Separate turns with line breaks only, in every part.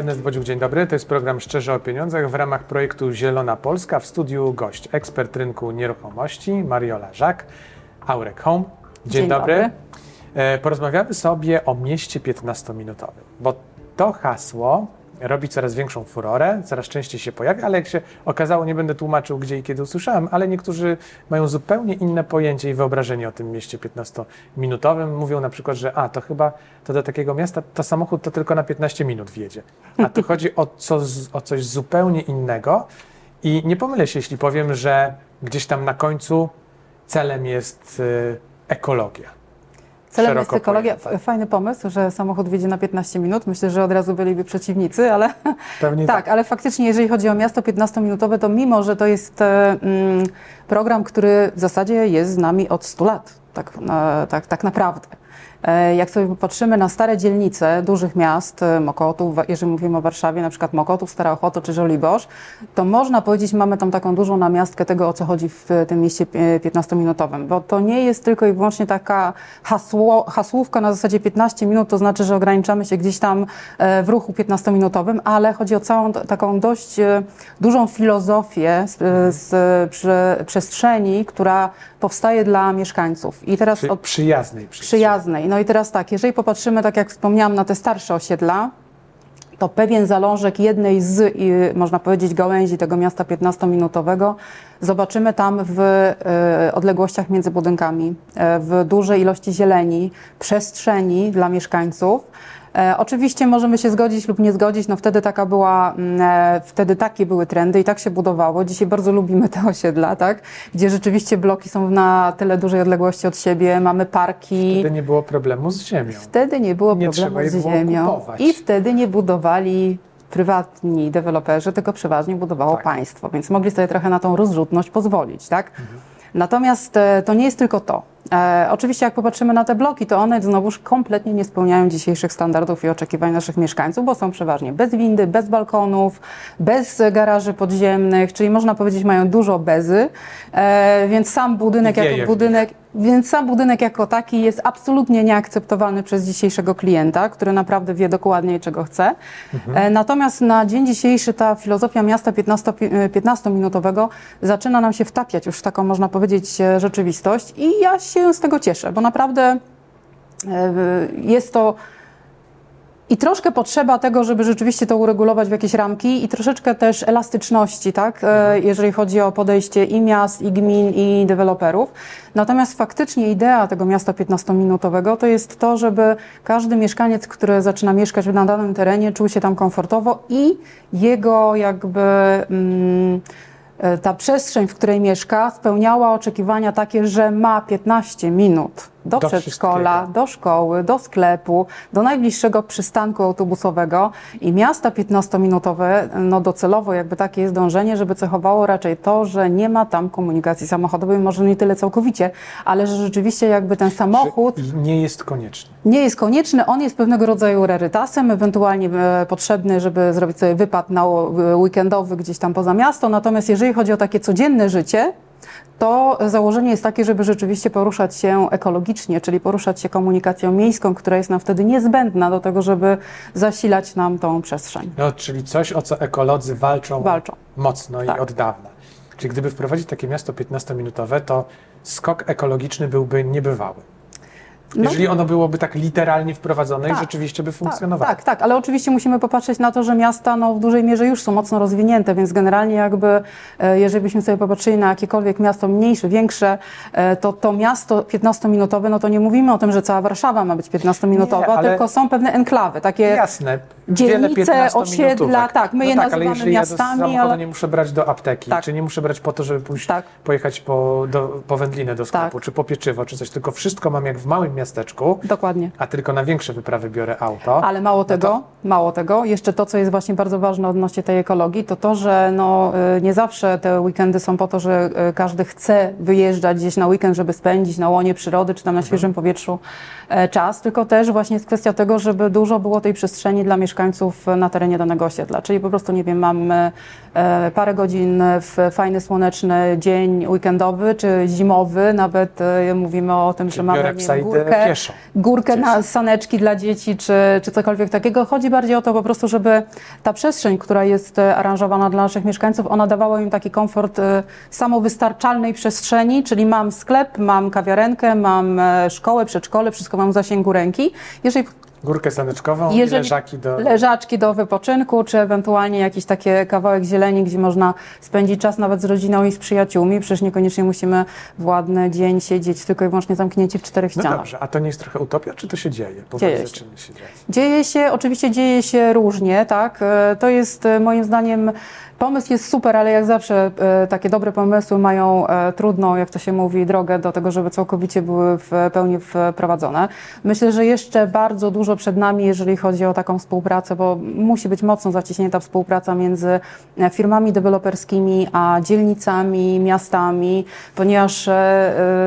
Ernest Bodziuk, dzień dobry. To jest program Szczerze o Pieniądzach w ramach projektu Zielona Polska. W studiu gość, ekspert rynku nieruchomości Mariola Żak, Aurek Home. Dzień,
Dzień
dobry.
dobry.
E, Porozmawiamy sobie o mieście 15-minutowym, bo to hasło robi coraz większą furorę, coraz częściej się pojawia, ale jak się okazało, nie będę tłumaczył gdzie i kiedy usłyszałem, ale niektórzy mają zupełnie inne pojęcie i wyobrażenie o tym mieście 15-minutowym. Mówią na przykład, że a, to chyba to do takiego miasta, to samochód to tylko na 15 minut wjedzie. A tu chodzi o, co, o coś zupełnie innego i nie pomylę się, jeśli powiem, że gdzieś tam na końcu celem jest y, ekologia.
Celem jest ekologia.
pojęta.
F- Fajny pomysł, że samochód wjedzie na 15 minut. Myślę, że od razu byliby przeciwnicy, ale
Pewnie
tak, ale faktycznie jeżeli chodzi o miasto 15-minutowe, to mimo, że to jest e, mm, program, który w zasadzie jest z nami od 100 lat, tak, na, tak, tak naprawdę. E, Jak sobie popatrzymy na stare dzielnice dużych miast, e, Mokotów, jeżeli mówimy o Warszawie, na przykład Mokotów, Stara Ochota czy Żoliborz, to można powiedzieć, mamy tam taką dużą namiastkę tego, o co chodzi w e, tym mieście e, 15-minutowym, bo to nie jest tylko i wyłącznie taka hasło, hasłówka na zasadzie 15 minut, to znaczy, że ograniczamy się gdzieś tam e, w ruchu 15-minutowym, ale chodzi o całą taką dość e, dużą filozofię z, e, z prze, przestrzeni, która powstaje dla mieszkańców. I teraz
Przy,
od
przyjaznej.
przyjaznej. No i teraz tak, jeżeli popatrzymy, tak jak wspomniałam, na te starsze osiedla, to pewien zalążek jednej z, i, można powiedzieć, gałęzi tego miasta 15-minutowego zobaczymy tam w e, odległościach między budynkami, e, w dużej ilości zieleni, przestrzeni dla mieszkańców. E, oczywiście możemy się zgodzić lub nie zgodzić, no wtedy taka była, mm, e, wtedy takie były trendy i tak się budowało. Dzisiaj bardzo lubimy te osiedla, tak? Gdzie rzeczywiście bloki są na tyle dużej odległości od siebie, mamy parki.
Wtedy nie było problemu z ziemią.
Wtedy nie było
Nie
problemu z ziemią i wtedy nie budowali prywatni deweloperzy, tylko przeważnie budowało
Tak.
państwo, więc mogli sobie trochę na tą rozrzutność pozwolić, tak?
Mhm.
Natomiast e, to nie jest tylko to. E, oczywiście jak popatrzymy na te bloki, to one znowuż kompletnie nie spełniają dzisiejszych standardów i oczekiwań naszych mieszkańców, bo są przeważnie bez windy, bez balkonów, bez garaży podziemnych, czyli można powiedzieć mają dużo bezy, e, więc sam budynek
wieje
jako budynek więc sam budynek jako taki jest absolutnie nieakceptowalny przez dzisiejszego klienta, który naprawdę wie dokładnie, czego chce. E, Natomiast na dzień dzisiejszy ta filozofia miasta 15 pi- e, 15-minutowego zaczyna nam się wtapiać już w taką, można powiedzieć, e, rzeczywistość i ja się z tego cieszę, bo naprawdę e, jest to i troszkę potrzeba tego, żeby rzeczywiście to uregulować w jakieś ramki i troszeczkę też elastyczności, tak? E, jeżeli chodzi o podejście i miast, i gmin, i deweloperów. Natomiast faktycznie idea tego miasta 15-minutowego to jest to, żeby każdy mieszkaniec, który zaczyna mieszkać na danym terenie, czuł się tam komfortowo i jego jakby. Mm, ta przestrzeń, w której mieszka, spełniała oczekiwania takie, że ma 15 minut do,
Do
przedszkola, do szkoły, do sklepu, do najbliższego przystanku autobusowego i miasta 15-minutowe, no docelowo jakby takie jest dążenie, żeby cechowało raczej to, że nie ma tam komunikacji samochodowej, może nie tyle całkowicie, ale że rzeczywiście jakby ten samochód
Że nie jest konieczny.
nie jest konieczny, on jest pewnego rodzaju rarytasem, ewentualnie e, potrzebny, żeby zrobić sobie wypad na e, weekendowy gdzieś tam poza miasto. Natomiast jeżeli chodzi o takie codzienne życie, to założenie jest takie, żeby rzeczywiście poruszać się ekologicznie, czyli poruszać się komunikacją miejską, która jest nam wtedy niezbędna do tego, żeby zasilać nam tą przestrzeń.
No, czyli coś, o co ekolodzy walczą,
Walczą.
mocno
Tak.
i od dawna. Czyli gdyby wprowadzić takie miasto 15-minutowe, to skok ekologiczny byłby niebywały.
No.
Jeżeli ono byłoby tak literalnie wprowadzone i
Tak.
rzeczywiście by
Tak,
funkcjonowało.
tak, tak, ale oczywiście musimy popatrzeć na to, że miasta no, w dużej mierze już są mocno rozwinięte, więc generalnie jakby, e, jeżeli byśmy sobie popatrzyli na jakiekolwiek miasto mniejsze, większe, e, to to miasto 15-minutowe, no to nie mówimy o tym, że cała Warszawa ma być 15-minutowa,
Nie, ale-
tylko są pewne enklawy, takie
Jasne.
Dzielnice,
wiele 15
osiedla, tak, my je
no tak,
nazywamy
ale jeżeli ja
miastami,
do samochodu
ale-
nie muszę brać do apteki,
Tak.
czy nie muszę brać po to, żeby pójść,
Tak.
pojechać po, do, po wędlinę do sklepu,
Tak.
czy po pieczywo, czy coś, tylko wszystko mam jak w małym miasteczku,
Dokładnie.
a tylko na większe wyprawy biorę auto.
Ale mało
no
tego,
to-
mało tego, jeszcze to, co jest właśnie bardzo ważne odnośnie tej ekologii, to to, że no, y, nie zawsze te weekendy są po to, że y, każdy chce wyjeżdżać gdzieś na weekend, żeby spędzić na łonie przyrody, czy tam na świeżym powietrzu e, czas, tylko też właśnie jest kwestia tego, żeby dużo było tej przestrzeni dla mieszkańców mieszkańców na terenie danego osiedla. Czyli po prostu, nie wiem, mam e, parę godzin w fajny, słoneczny dzień weekendowy czy zimowy, nawet e, mówimy o tym, że mamy wiem, górkę,
pieszo.
górkę
Gdzieś.
na saneczki dla dzieci czy, czy cokolwiek takiego. Chodzi bardziej o to po prostu, żeby ta przestrzeń, która jest e, aranżowana dla naszych mieszkańców, ona dawała im taki komfort samowystarczalnej przestrzeni, czyli mam sklep, mam kawiarenkę, mam szkołę, przedszkole, wszystko mam w zasięgu ręki. Jeżeli
Górkę saneczkową i
Jeżeli-
leżaki do...
leżaczki do wypoczynku, czy ewentualnie jakiś taki kawałek zieleni, gdzie można spędzić czas nawet z rodziną i z przyjaciółmi. Przecież niekoniecznie musimy w ładny dzień siedzieć tylko i wyłącznie zamknięci w czterech
No
ścianach.
dobrze, a to nie jest trochę utopia, czy to się dzieje?
Dzieje się.
zaczyna się dziać.
Dzieje się, oczywiście dzieje się różnie, tak. E, To jest e, moim zdaniem, pomysł jest super, ale jak zawsze e, takie dobre pomysły mają e, trudną, jak to się mówi, drogę do tego, żeby całkowicie były w pełni wprowadzone. Myślę, że jeszcze bardzo dużo przed nami, jeżeli chodzi o taką współpracę, bo musi być mocno zaciśnięta współpraca między e, firmami deweloperskimi a dzielnicami, miastami, ponieważ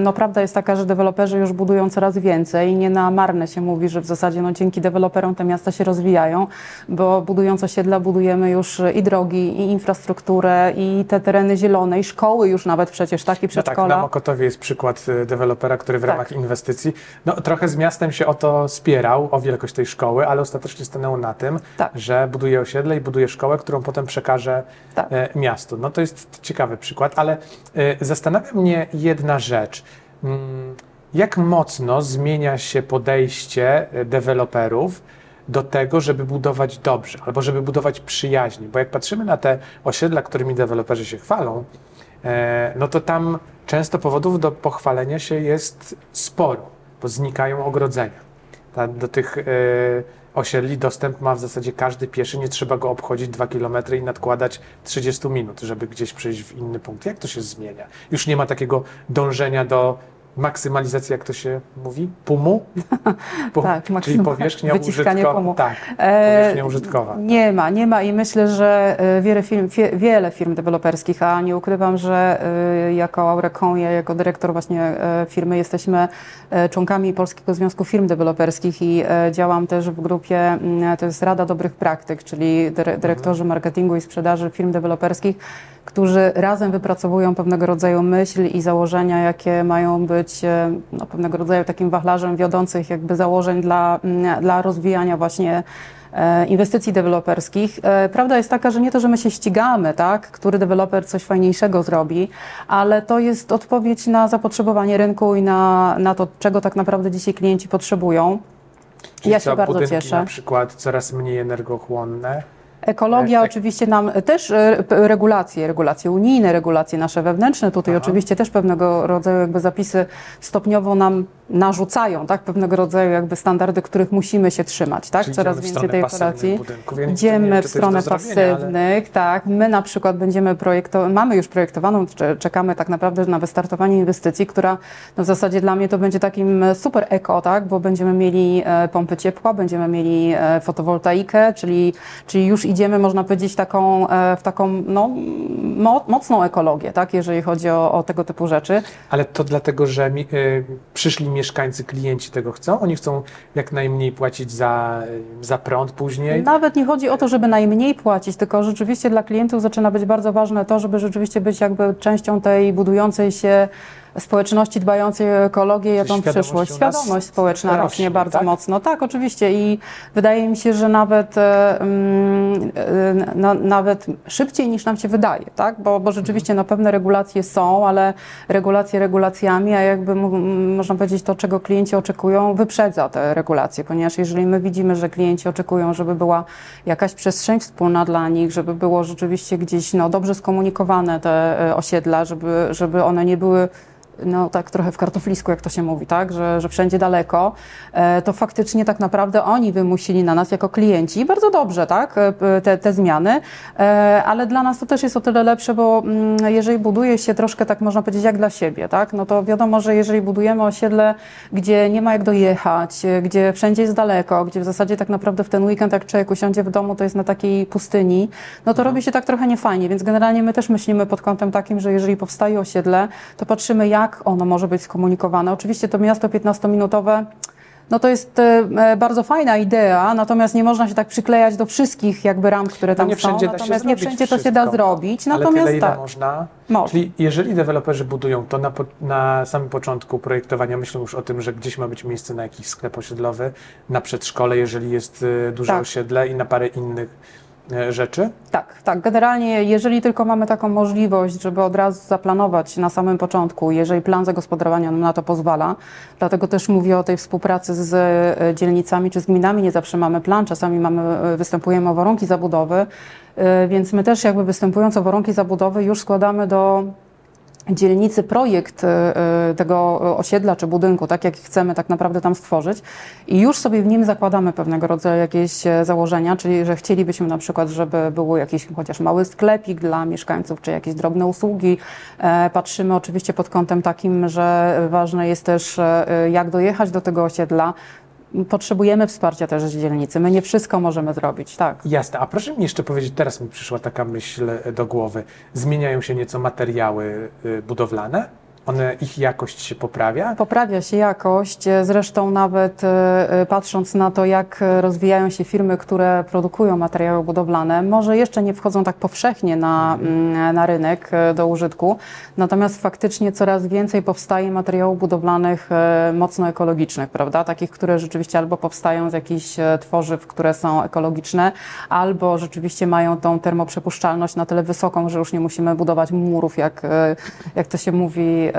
no, prawda jest taka, że deweloperzy już budują coraz więcej nie na marne się mówi, że w zasadzie no, dzięki deweloperom te miasta się rozwijają, bo budując osiedla budujemy już i drogi, i infrastrukturę, i te tereny zielone, i szkoły już nawet przecież, tak, i
No tak,
przedszkola.
na Mokotowie jest przykład y, dewelopera, który w
Tak.
ramach inwestycji, no trochę z miastem się o to spierał, o wielkość tej szkoły, ale ostatecznie stanęło na tym,
Tak.
że buduje osiedle i buduje szkołę, którą potem przekaże
Tak.
e, miastu. No to jest ciekawy przykład, ale e, zastanawia mnie jedna rzecz. Mm, Jak mocno zmienia się podejście deweloperów do tego, żeby budować dobrze, albo żeby budować przyjaźnie? Bo jak patrzymy na te osiedla, którymi deweloperzy się chwalą, e, no to tam często powodów do pochwalenia się jest sporo, bo znikają ogrodzenia. Do tych e, osiedli dostęp ma w zasadzie każdy pieszy, nie trzeba go obchodzić 2 km i nadkładać 30 minut, żeby gdzieś przejść w inny punkt. Jak to się zmienia? Już nie ma takiego dążenia do maksymalizacji, jak to się mówi? Pumu? Pum,
Tak,
czyli
maksyma-
powierzchnia
wyciskanie
użytkowa.
pumu.
Tak,
E,
powierzchnia użytkowa.
Nie ma, nie ma i myślę, że e, wiele firm, wiele firm deweloperskich, a nie ukrywam, że e, jako Aurecon, ja jako dyrektor właśnie e, firmy jesteśmy e, członkami Polskiego Związku Firm Deweloperskich i e, działam też w grupie, mm, to jest Rada Dobrych Praktyk, czyli dyre- dyrektorzy marketingu i sprzedaży firm deweloperskich, którzy razem wypracowują pewnego rodzaju myśl i założenia, jakie mają być e, no, pewnego rodzaju takim wachlarzem wiodących jakby założeń dla, dla rozwijania właśnie e, inwestycji deweloperskich. E, Prawda jest taka, że nie to, że my się ścigamy, tak, który deweloper coś fajniejszego zrobi, ale to jest odpowiedź na zapotrzebowanie rynku i na, na to, czego tak naprawdę dzisiaj klienci potrzebują.
Czyli
ja się bardzo cieszę.
na przykład coraz mniej energochłonne.
Ekologia
ek-
oczywiście nam też e, regulacje, regulacje unijne, regulacje nasze wewnętrzne, tutaj
Aha.
oczywiście też pewnego rodzaju jakby zapisy stopniowo nam narzucają, tak, pewnego rodzaju jakby standardy, których musimy się trzymać, tak,
Czyli
coraz więcej tej
pasywnych
operacji.
budynków. Ja
Idziemy
wiem,
w stronę
zrobienia, ale-
pasywnych, tak. My na przykład będziemy projektować, mamy już projektowaną, cze- czekamy tak naprawdę na wystartowanie inwestycji, która no w zasadzie dla mnie to będzie takim super eko, tak, bo będziemy mieli e, pompy ciepła, będziemy mieli e, fotowoltaikę, czyli, czyli już idziemy, można powiedzieć, taką, e, w taką no, mo, mocną ekologię, tak, jeżeli chodzi o, o tego typu rzeczy.
Ale to dlatego, że mi, przyszli mieszkańcy, klienci tego chcą. Oni chcą jak najmniej płacić za, za prąd później.
Nawet nie chodzi o to, żeby najmniej płacić, tylko rzeczywiście dla klientów zaczyna być bardzo ważne to, żeby rzeczywiście być jakby częścią tej budującej się społeczności dbającej o ekologię i o tą przyszłość. Świadomość społeczna rośnie,
rośnie,
bardzo
tak?
mocno. Tak, oczywiście i wydaje mi się, że nawet, e, mm, e, na, nawet szybciej niż nam się wydaje, tak? bo, bo rzeczywiście no, pewne regulacje są, ale regulacje regulacjami, a jakby można powiedzieć to, czego klienci oczekują, wyprzedza te regulacje, ponieważ jeżeli my widzimy, że klienci oczekują, żeby była jakaś przestrzeń wspólna dla nich, żeby było rzeczywiście gdzieś no, dobrze skomunikowane te e, osiedla, żeby, żeby one nie były no tak trochę w kartoflisku, jak to się mówi, tak, że, że wszędzie daleko, e, to faktycznie tak naprawdę oni wymusili na nas jako klienci. I bardzo dobrze, tak, e, te, te zmiany, e, ale dla nas to też jest o tyle lepsze, bo mm, jeżeli buduje się troszkę, tak można powiedzieć, jak dla siebie, tak, no to wiadomo, że jeżeli budujemy osiedle, gdzie nie ma jak dojechać, gdzie wszędzie jest daleko, gdzie w zasadzie tak naprawdę w ten weekend, jak człowiek usiądzie w domu, to jest na takiej pustyni, no to robi się tak trochę niefajnie, więc generalnie my też myślimy pod kątem takim, że jeżeli powstaje osiedle, to patrzymy, jak ono może być skomunikowane. Oczywiście to miasto 15-minutowe no to jest e, bardzo fajna idea, natomiast nie można się tak przyklejać do wszystkich jakby ram, które tam
No nie wszędzie
są. Natomiast nie wszędzie to się da
wszystko.
zrobić.
Ale
Natomiast
tyle, ile
tak.
można.
Można.
Czyli jeżeli deweloperzy budują, to na, na samym początku projektowania myślą już o tym, że gdzieś ma być miejsce na jakiś sklep osiedlowy, na przedszkole, jeżeli jest y, duże
Tak.
osiedle i na parę innych rzeczy.
Tak, tak. Generalnie, jeżeli tylko mamy taką możliwość, żeby od razu zaplanować na samym początku, jeżeli plan zagospodarowania nam na to pozwala, dlatego też mówię o tej współpracy z e, dzielnicami czy z gminami. Nie zawsze mamy plan, czasami mamy, e, występujemy o warunki zabudowy, e, więc my też jakby występując o warunki zabudowy już składamy do dzielnicy projekt e, e, tego osiedla czy budynku, tak jak chcemy tak naprawdę tam stworzyć i już sobie w nim zakładamy pewnego rodzaju jakieś e, założenia, czyli że chcielibyśmy na przykład, żeby był jakiś chociaż mały sklepik dla mieszkańców, czy jakieś drobne usługi. Patrzymy oczywiście pod kątem takim, że ważne jest też jak dojechać do tego osiedla. Potrzebujemy wsparcia też z dzielnicy. My nie wszystko możemy zrobić, tak.
Jasne, a proszę mi jeszcze powiedzieć, teraz mi przyszła taka myśl do głowy. Zmieniają się nieco materiały y, budowlane? One, ich jakość się poprawia?
Poprawia się jakość, zresztą nawet e, e, patrząc na to, jak rozwijają się firmy, które produkują materiały budowlane, może jeszcze nie wchodzą tak powszechnie na, mm, na rynek e, do użytku, natomiast faktycznie coraz więcej powstaje materiałów budowlanych mocno ekologicznych, prawda? Takich, które rzeczywiście albo powstają z jakichś tworzyw, które są ekologiczne, albo rzeczywiście mają tą termoprzepuszczalność na tyle wysoką, że już nie musimy budować murów, jak, jak to się mówi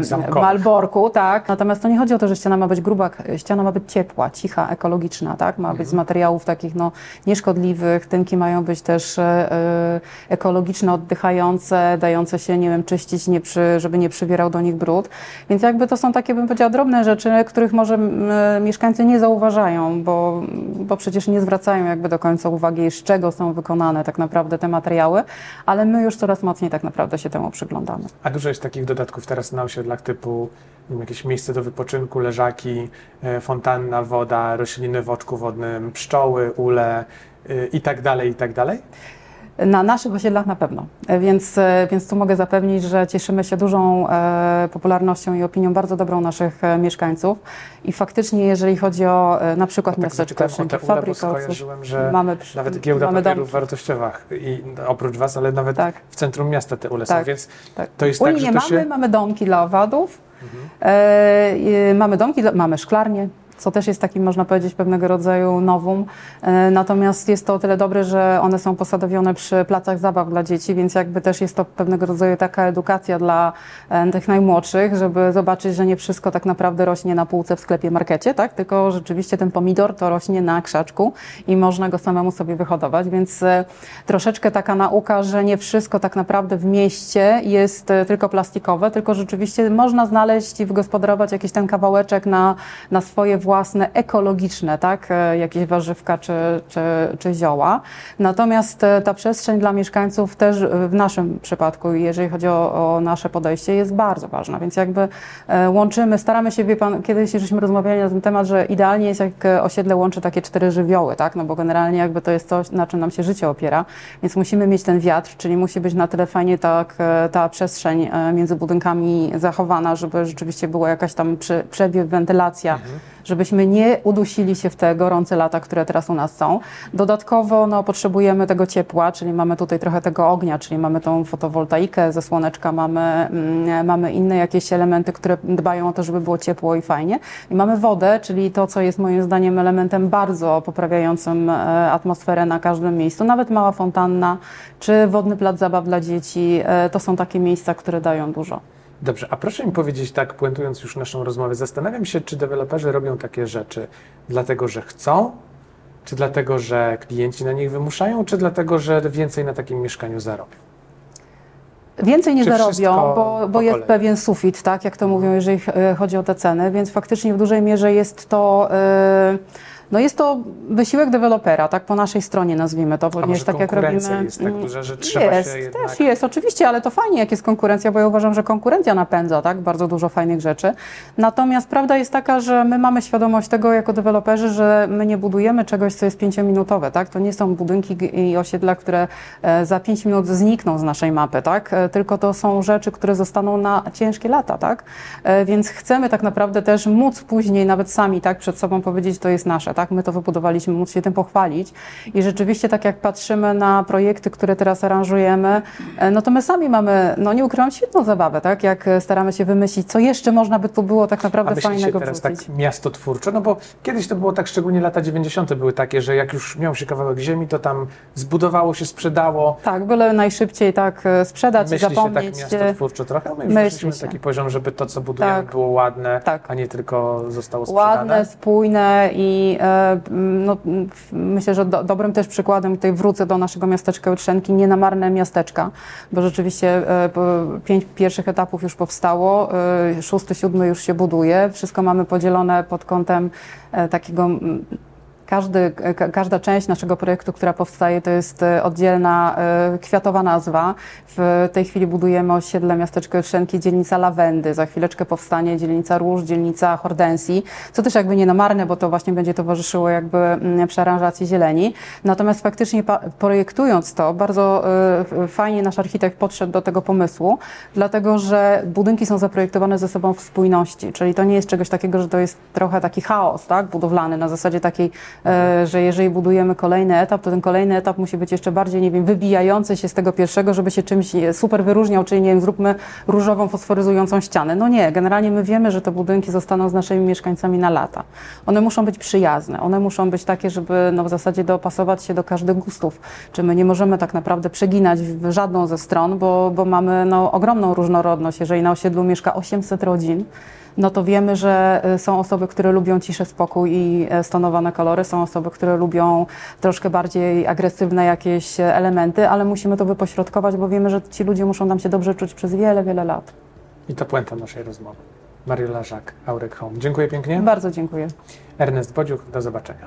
w
Zamkowych.
Malborku, tak. Natomiast to nie chodzi o to, że ściana ma być gruba, ściana ma być ciepła, cicha, ekologiczna, tak. Ma być z materiałów takich no, nieszkodliwych, tynki mają być też e, e, ekologiczne, oddychające, dające się, nie wiem, czyścić, nie przy, żeby nie przywierał do nich brud. Więc jakby to są takie, bym powiedziała, drobne rzeczy, których może e, mieszkańcy nie zauważają, bo, bo przecież nie zwracają jakby do końca uwagi, z czego są wykonane tak naprawdę te materiały, ale my już coraz mocniej tak naprawdę się temu przyglądamy.
A dużo jest takich dodatków teraz na osiedlach typu jakieś miejsce do wypoczynku, leżaki, e, fontanna, woda, rośliny w oczku wodnym, pszczoły, ule y, i tak dalej, i tak dalej?
Na naszych osiedlach na pewno, więc, e, więc tu mogę zapewnić, że cieszymy się dużą e, popularnością i opinią bardzo dobrą naszych e, mieszkańców i faktycznie jeżeli chodzi o na przykład
Tak
miasteczko fabrykowców,
skojarzyłem, że
mamy,
nawet giełda
mamy
papierów wartościowych i oprócz Was, ale nawet
Tak.
w centrum miasta te ule są,
Tak.
więc
Tak.
to jest
Uli
tak, że
nie mamy,
się... Mhm.
mamy domki dla owadów, e, e, mamy domki, mamy szklarnie, co też jest takim, można powiedzieć, pewnego rodzaju nowum. E, Natomiast jest to o tyle dobre, że one są posadowione przy placach zabaw dla dzieci, więc jakby też jest to pewnego rodzaju taka edukacja dla e, tych najmłodszych, żeby zobaczyć, że nie wszystko tak naprawdę rośnie na półce w sklepie, markecie, tak? tylko rzeczywiście ten pomidor to rośnie na krzaczku i można go samemu sobie wyhodować, więc e, troszeczkę taka nauka, że nie wszystko tak naprawdę w mieście jest tylko plastikowe, tylko rzeczywiście można znaleźć i wygospodarować jakiś ten kawałeczek na, na swoje własne, ekologiczne, tak, e, jakieś warzywka czy, czy, czy zioła. Natomiast e, ta przestrzeń dla mieszkańców też e, w naszym przypadku, jeżeli chodzi o, o nasze podejście, jest bardzo ważna, więc jakby łączymy, staramy się, wie pan, kiedyś żeśmy rozmawiali na ten temat, że idealnie jest jak osiedle łączy takie cztery żywioły, tak, no bo generalnie jakby to jest coś, na czym nam się życie opiera, więc musimy mieć ten wiatr, czyli musi być na tyle fajnie tak, ta przestrzeń między budynkami zachowana, żeby rzeczywiście była jakaś tam prze, przewiew, wentylacja, żebyśmy nie udusili się w te gorące lata, które teraz u nas są. Dodatkowo no, potrzebujemy tego ciepła, czyli mamy tutaj trochę tego ognia, czyli mamy tą fotowoltaikę ze słoneczka, mamy, mm, mamy inne jakieś elementy, które dbają o to, żeby było ciepło i fajnie. I mamy wodę, czyli to, co jest moim zdaniem elementem bardzo poprawiającym e, atmosferę na każdym miejscu. Nawet mała fontanna, czy wodny plac zabaw dla dzieci, e, to są takie miejsca, które dają dużo.
Dobrze, a proszę mi powiedzieć tak, puentując już naszą rozmowę, zastanawiam się, czy deweloperzy robią takie rzeczy dlatego, że chcą, czy dlatego, że klienci na nich wymuszają, czy dlatego, że więcej na takim mieszkaniu zarobią.
Więcej nie
Czy
zarobią, bo, bo jest
kolei?
pewien sufit, tak, jak to mówią, jeżeli e, chodzi o te ceny, więc faktycznie w dużej mierze jest to, e, No jest to wysiłek dewelopera, tak po naszej stronie nazwijmy to, ponieważ
może
tak jak robimy...
jest tak
mm,
duża, że trzeba
jest,
się jednak...
też jest, oczywiście, ale to fajnie, jak jest konkurencja, bo ja uważam, że konkurencja napędza, tak, bardzo dużo fajnych rzeczy. Natomiast prawda jest taka, że my mamy świadomość tego jako deweloperzy, że my nie budujemy czegoś, co jest pięciominutowe, tak, to nie są budynki i osiedla, które e, za pięć minut znikną z naszej mapy, tak, E, tylko to są rzeczy, które zostaną na ciężkie lata, tak, E, więc chcemy tak naprawdę też móc później nawet sami, tak, przed sobą powiedzieć, to jest nasze, tak, my to wybudowaliśmy, móc się tym pochwalić i rzeczywiście tak jak patrzymy na projekty, które teraz aranżujemy, e, no to my sami mamy, no nie ukrywam, świetną zabawę, tak, jak e, staramy się wymyślić, co jeszcze można by tu było tak
A
naprawdę
myślicie
fajnego
teraz
wrzucić.
tak miasto twórcze? No bo kiedyś to było tak, szczególnie lata 90. były takie, że jak już miał się kawałek ziemi, to tam zbudowało się, sprzedało.
Tak, byle najszybciej tak e, sprzedać i
Myśli się
zapomnieć.
tak miasto twórcze trochę, a my już
myśli się.
taki poziom, żeby to, co budujemy,
Tak.
było ładne,
Tak.
a nie tylko zostało sprzedane.
Ładne, spójne i no, m, f- myślę, że do, dobrym też przykładem, tutaj wrócę do naszego miasteczka Jutrzenki, nienamarne miasteczka, bo rzeczywiście e, pięć pierwszych etapów już powstało, e, szósty, siódmy już się buduje, wszystko mamy podzielone pod kątem e, takiego m, każdy, ka- każda część naszego projektu, która powstaje, to jest e, oddzielna e, kwiatowa nazwa. W tej chwili budujemy osiedle miasteczko Jutrzenki, dzielnica Lawendy. Za chwileczkę powstanie dzielnica Róż, dzielnica Hordensji, co też jakby nie namarne, bo to właśnie będzie towarzyszyło jakby mm, przearanżacji zieleni. Natomiast faktycznie projektując to, bardzo e, fajnie nasz architekt podszedł do tego pomysłu, dlatego że budynki są zaprojektowane ze sobą w spójności, czyli to nie jest czegoś takiego, że to jest trochę taki chaos tak, budowlany, na zasadzie takiej, że jeżeli budujemy kolejny etap, to ten kolejny etap musi być jeszcze bardziej, nie wiem, wybijający się z tego pierwszego, żeby się czymś e, super wyróżniał, czyli nie wiem, zróbmy różową, fosforyzującą ścianę. No nie, generalnie my wiemy, że te budynki zostaną z naszymi mieszkańcami na lata. One muszą być przyjazne, one muszą być takie, żeby no, w zasadzie dopasować się do każdych gustów. Czy my nie możemy tak naprawdę przeginać w żadną ze stron, bo, bo mamy no, ogromną różnorodność. Jeżeli na osiedlu mieszka 800 rodzin, no to wiemy, że y, są osoby, które lubią ciszę, spokój i e, stonowane kolory, są osoby, które lubią troszkę bardziej agresywne jakieś e, elementy, ale musimy to wypośrodkować, bo wiemy, że ci ludzie muszą nam się dobrze czuć przez wiele, wiele lat.
I to puenta naszej rozmowy. Mariola Żak, Aurek Home. Dziękuję pięknie.
Bardzo dziękuję.
Ernest Bodziuch, do zobaczenia.